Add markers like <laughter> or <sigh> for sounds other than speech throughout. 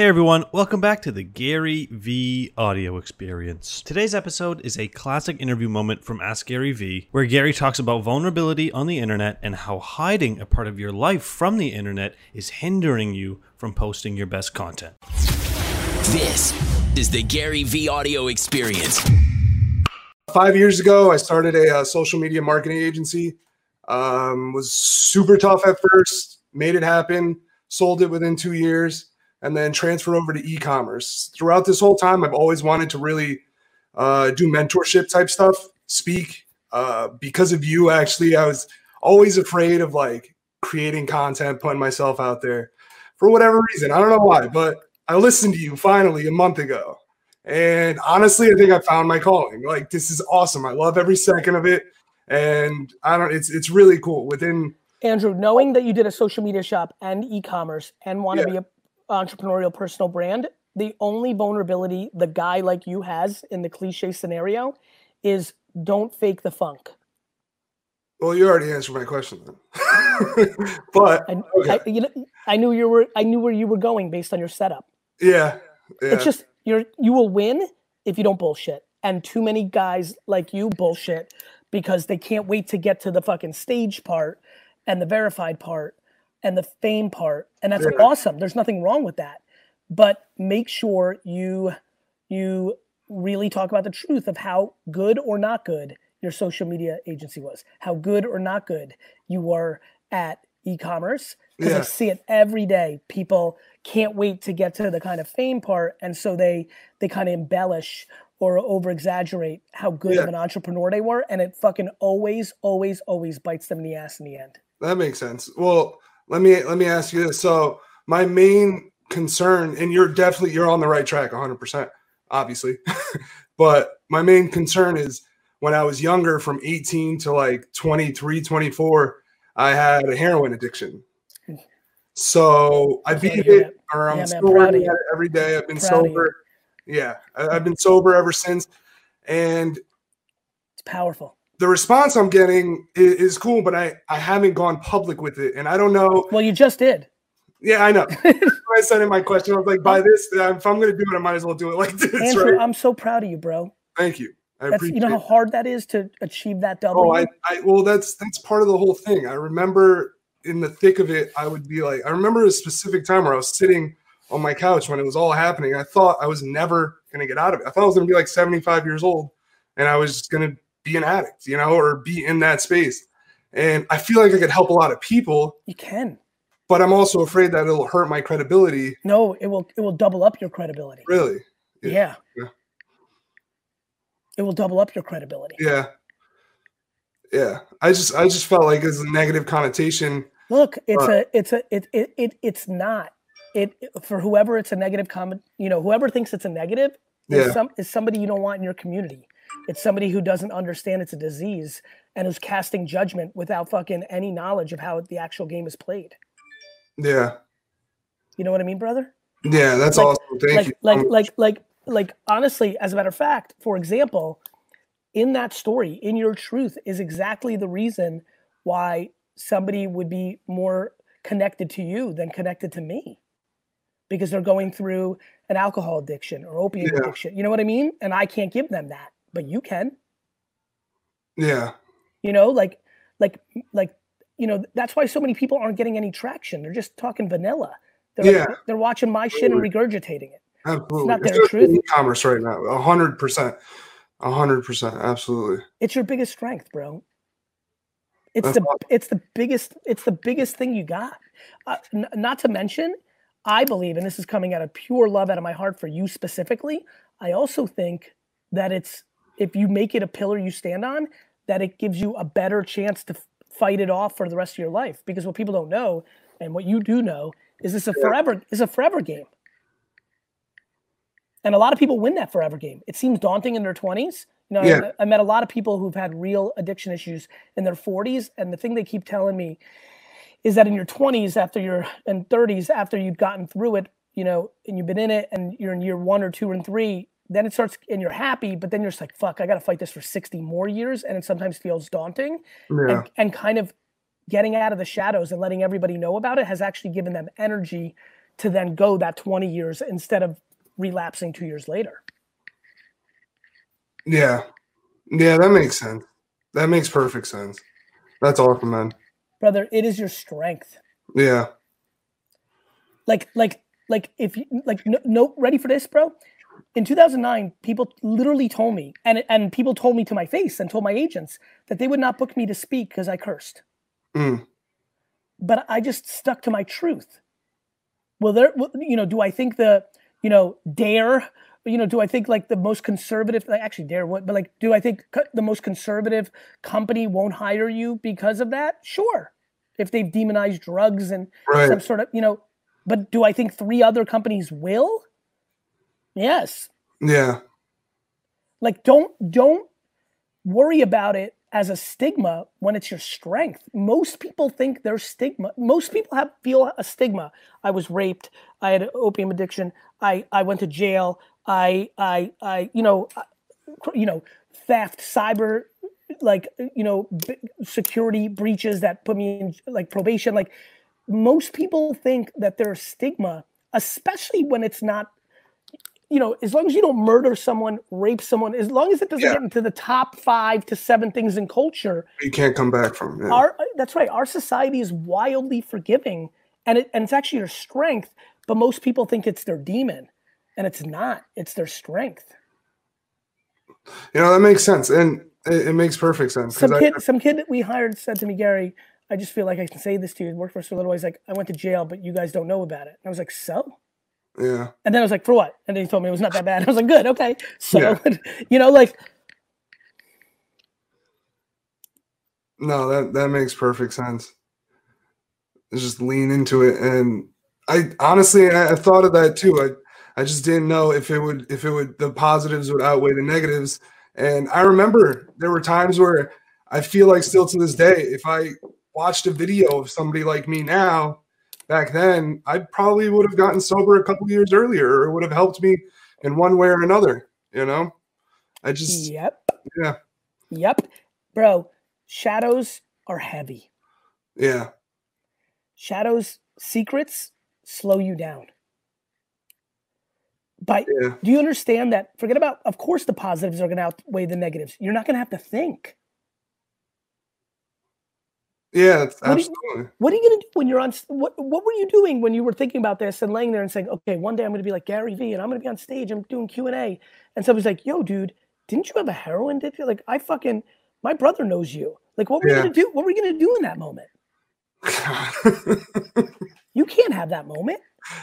Hey everyone, welcome back to the Gary Vee audio experience. Today's episode is a classic interview moment from Ask Gary Vee, where Gary talks about vulnerability on the internet and how hiding a part of your life from the internet is hindering you from posting your best content. This is the Gary Vee audio experience. Five years ago, I started a, uh social media marketing agency. Um, was super tough at first, made it happen, sold it within two years and then transfer over to e-commerce. Throughout this whole time, I've always wanted to really uh, do mentorship type stuff, speak. Uh, because of you, actually, I was always afraid of like creating content, putting myself out there for whatever reason. I don't know why, but I listened to you finally a month ago. And honestly, I think I found my calling. Like this is awesome. I love every second of it. And I don't it's it's really cool. Within Andrew, knowing that you did a social media shop and e-commerce and want to Yeah. be a entrepreneurial personal brand, the only vulnerability the guy like you has in the cliche scenario is don't fake the funk. well, you already answered my question then. <laughs> but And Okay. I, you know, I knew you were I knew where you were going based on your setup. yeah. Yeah. It's just you're you will win if you don't bullshit. And too many guys like you bullshit because they can't wait to get to the fucking stage part and the verified part and the fame part. And that's Yeah. awesome. There's nothing wrong with that. But make sure you you really talk about the truth of how good or not good your social media agency was. How good or not good you were at e-commerce because I see it every day. People can't wait to get to the kind of fame part, and so they they kind of embellish or over exaggerate how good of an entrepreneur they were, and it fucking always, always, always bites them in the ass in the end. That makes sense. Well, let me let me ask you this. So my main concern, and you're definitely you're on the right track 100 percent obviously. <laughs> but my main concern is when I was younger, from 18 to like 23, 24, I had a heroin addiction. So I beat it, or I'm yeah, still working at it every day. I've been Proud sober. Yeah, I, I've been sober ever since. And It's powerful. The response I'm getting is, is cool, but I, I haven't gone public with it. And I don't know. Well, you just did. Yeah, I know. <laughs> I said in my question, I was like, by this, uh, if I'm going to do it, I might as well do it like this, Andrew, right? I'm so proud of you, bro. Thank you. I That's appreciate you know how hard that is to achieve that double. Oh, I, I, well, that's that's part of the whole thing. I remember in the thick of it, I would be like, I remember a specific time where I was sitting on my couch when it was all happening. I thought I was never going to get out of it. I thought I was going to be like 75 years old, and I was going to be an addict, you know, or be in that space. And I feel like I could help a lot of people, you can. but I'm also afraid that it'll hurt my credibility. No, it will it will double up your credibility. Really? Yeah. Yeah. Yeah. It will double up your credibility. Yeah. Yeah. I just I just felt like it's a negative connotation. Look, it's Right. a it's a it, it it it's not. It for whoever it's a negative comment, you know, whoever thinks it's a negative is Yeah. some is somebody you don't want in your community. It's somebody who doesn't understand it's a disease and who's casting judgment without fucking any knowledge of how the actual game is played. Yeah. You know what I mean, brother? Yeah, that's Like- awesome. Thank like you. like like like like honestly as a matter of fact for example in that story in your truth is exactly the reason why somebody would be more connected to you than connected to me because they're going through an alcohol addiction or opiate Yeah. addiction you know what i mean and i can't give them that but you can yeah. you know like like like you know that's why so many people aren't getting any traction they're just talking vanilla they're, Yeah. they're watching my shit and regurgitating it Absolutely. not their truth. e-commerce right now. A hundred percent. A hundred percent. Absolutely. It's your biggest strength, bro. It's That's the awesome. it's the biggest it's the biggest thing you got. Uh, n- not to mention, I believe, and this is coming out of pure love out of my heart for you specifically. I also think that it's if you make it a pillar you stand on, that it gives you a better chance to fight it off for the rest of your life. Because what people don't know, and what you do know, is this a forever is a forever game. And a lot of people win that forever game. It seems daunting in their 20s. You know, I- Yeah. I, met a lot of people who've had real addiction issues in their 40s. And the thing they keep telling me is that in your 20s, after your and 30s, after you've gotten through it, you know, and you've been in it and you're in year one or two and three, then it starts and you're happy, but then you're just like, fuck, I got to fight this for 60 more years. And it sometimes feels daunting. Yeah. And, and kind of getting out of the shadows and letting everybody know about it has actually given them energy to then go that 20 years instead of relapsing two years later. Yeah. Yeah, that makes sense. That makes perfect sense. That's awesome, man. Brother, it is your strength. Yeah. Like, like, like, if you like, no, no ready for this, bro? In 2009, people literally told me, and and people told me to my face and told my agents that they would not book me to speak because I cursed. Mm. But I just stuck to my truth. Well, there, you know, do I think the, you know, dare you know, do I think like the most conservative, like actually dare what, but like, do I think co- the most conservative company won't hire you because of that? Sure. If they've demonized drugs and Right. some sort of, you know, but do I think three other companies will? Yes. Yeah. Like, don't, don't worry about it as a stigma when it's your strength. Most people think there's stigma. Most people have feel a stigma. I was raped. I had an opium addiction. I, I went to jail. I, I, I, you know, you know, theft, cyber, like, you know, security breaches that put me in like probation. Like, most people think that there's stigma, especially when it's not you know, as long as you don't murder someone, rape someone, as long as it doesn't Yeah. get into the top five to seven things in culture, You can't come back from. Yeah. our that's right. Our society is wildly forgiving, and it and it's actually your strength. But most people think it's their demon, and it's not. It's their strength. you know that makes sense, and it, it makes perfect sense. Some I- kid, some kid that we hired said to me, Gary, I just feel like I can say this to you. Work for us for a little while. He's like, I went to jail, but you guys don't know about it. And I was like, so. Yeah. And then I was like, for what? And then he told me it was not that bad. <laughs> I was like, good, okay. So, Yeah. <laughs> you know, like No, that that makes perfect sense. Just lean into it, and I honestly I, I thought of that too. I I just didn't know if it would if it would the positives would outweigh the negatives. And I remember there were times where I feel like still to this day, if I watched a video of somebody like me now, back then, I probably would have gotten sober a couple years earlier, or it would have helped me in one way or another. You know, I just Yep. yeah Yep. Bro, shadows are heavy. yeah Shadows secrets slow you down. But yeah do you understand that? Forget about of course the positives are going to outweigh the negatives. You're not going to have to think. Yeah What do you- absolutely What are you going to do when you're on what what were you doing when you were thinking about this and laying there and saying, "Okay, one day I'm going to be like Gary Vee and I'm going to be on stage I'm doing Q&A." And somebody's like, "Yo, dude, didn't you have a heroin addiction?" Like, I fucking my brother knows you. Like, what were Yeah. you going to do? What were you going to do in that moment? <laughs> You can't have that moment.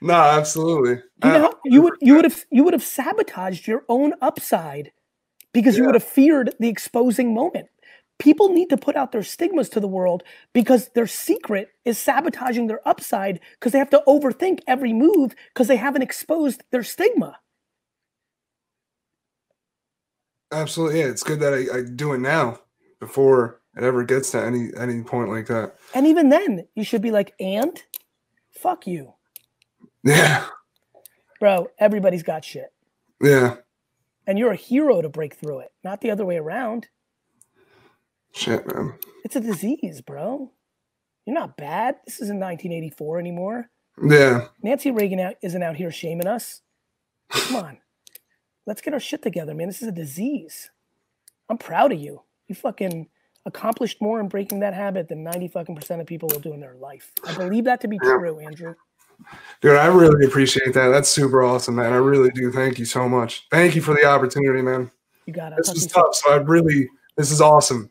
no, absolutely. You Uh, know, you would you would <laughs> have you would have sabotaged your own upside because you would have feared the exposing moment. People need to put out their stigmas to the world because their secret is sabotaging their upside because they have to overthink every move because they haven't exposed their stigma. absolutely, yeah. It's good that I, I do it now before it ever gets to any any point like that. And even then, you should be like, and fuck you. Yeah, Bro, everybody's got shit. yeah. And you're a hero to break through it, not the other way around. Shit, man. It's a disease, bro. You're not bad. This isn't 1984 anymore. Yeah, Nancy Reagan out, isn't out here shaming us. Come on. Let's get our shit together, man. This is a disease. I'm proud of you. You fucking accomplished more in breaking that habit than 90 fucking percent of people will do in their life. I believe that to be true, Andrew. dude. I really appreciate that. That's super awesome, man. I really do. Thank you so much. Thank you for the opportunity, man. You got it. This was tough, so I really. This is awesome.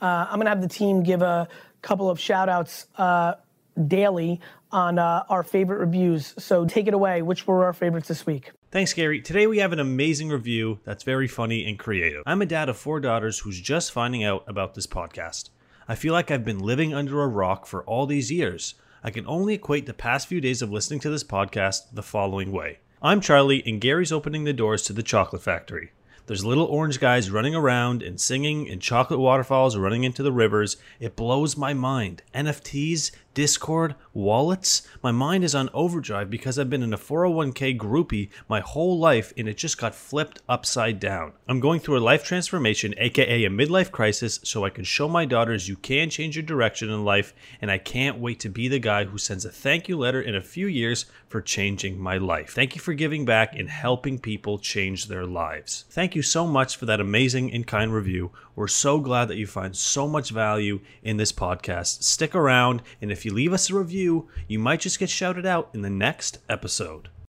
Uh, I'm gonna have the team give a couple of shout outs uh, daily on uh, our favorite reviews. So take it away. Which were our favorites this week? Thanks, Gary. Today we have an amazing review that's very funny and creative. I'm a dad of four daughters who's just finding out about this podcast. I feel like I've been living under a rock for all these years. I can only equate the past few days of listening to this podcast the following way. I'm Charlie, and Gary's opening the doors to the chocolate factory. There's little orange guys running around and singing, and chocolate waterfalls running into the rivers. It blows my mind. NFTs, Discord, wallets. My mind is on overdrive because I've been in a 401k groupie my whole life and it just got flipped upside down. I'm going through a life transformation, aka a midlife crisis, so I can show my daughters you can change your direction in life, and I can't wait to be the guy who sends a thank you letter in a few years for changing my life. Thank you for giving back and helping people change their lives. Thank you so much for that amazing and kind review. We're so glad that you find so much value in this podcast. Stick around, and if you leave us a review, you might just get shouted out in the next episode.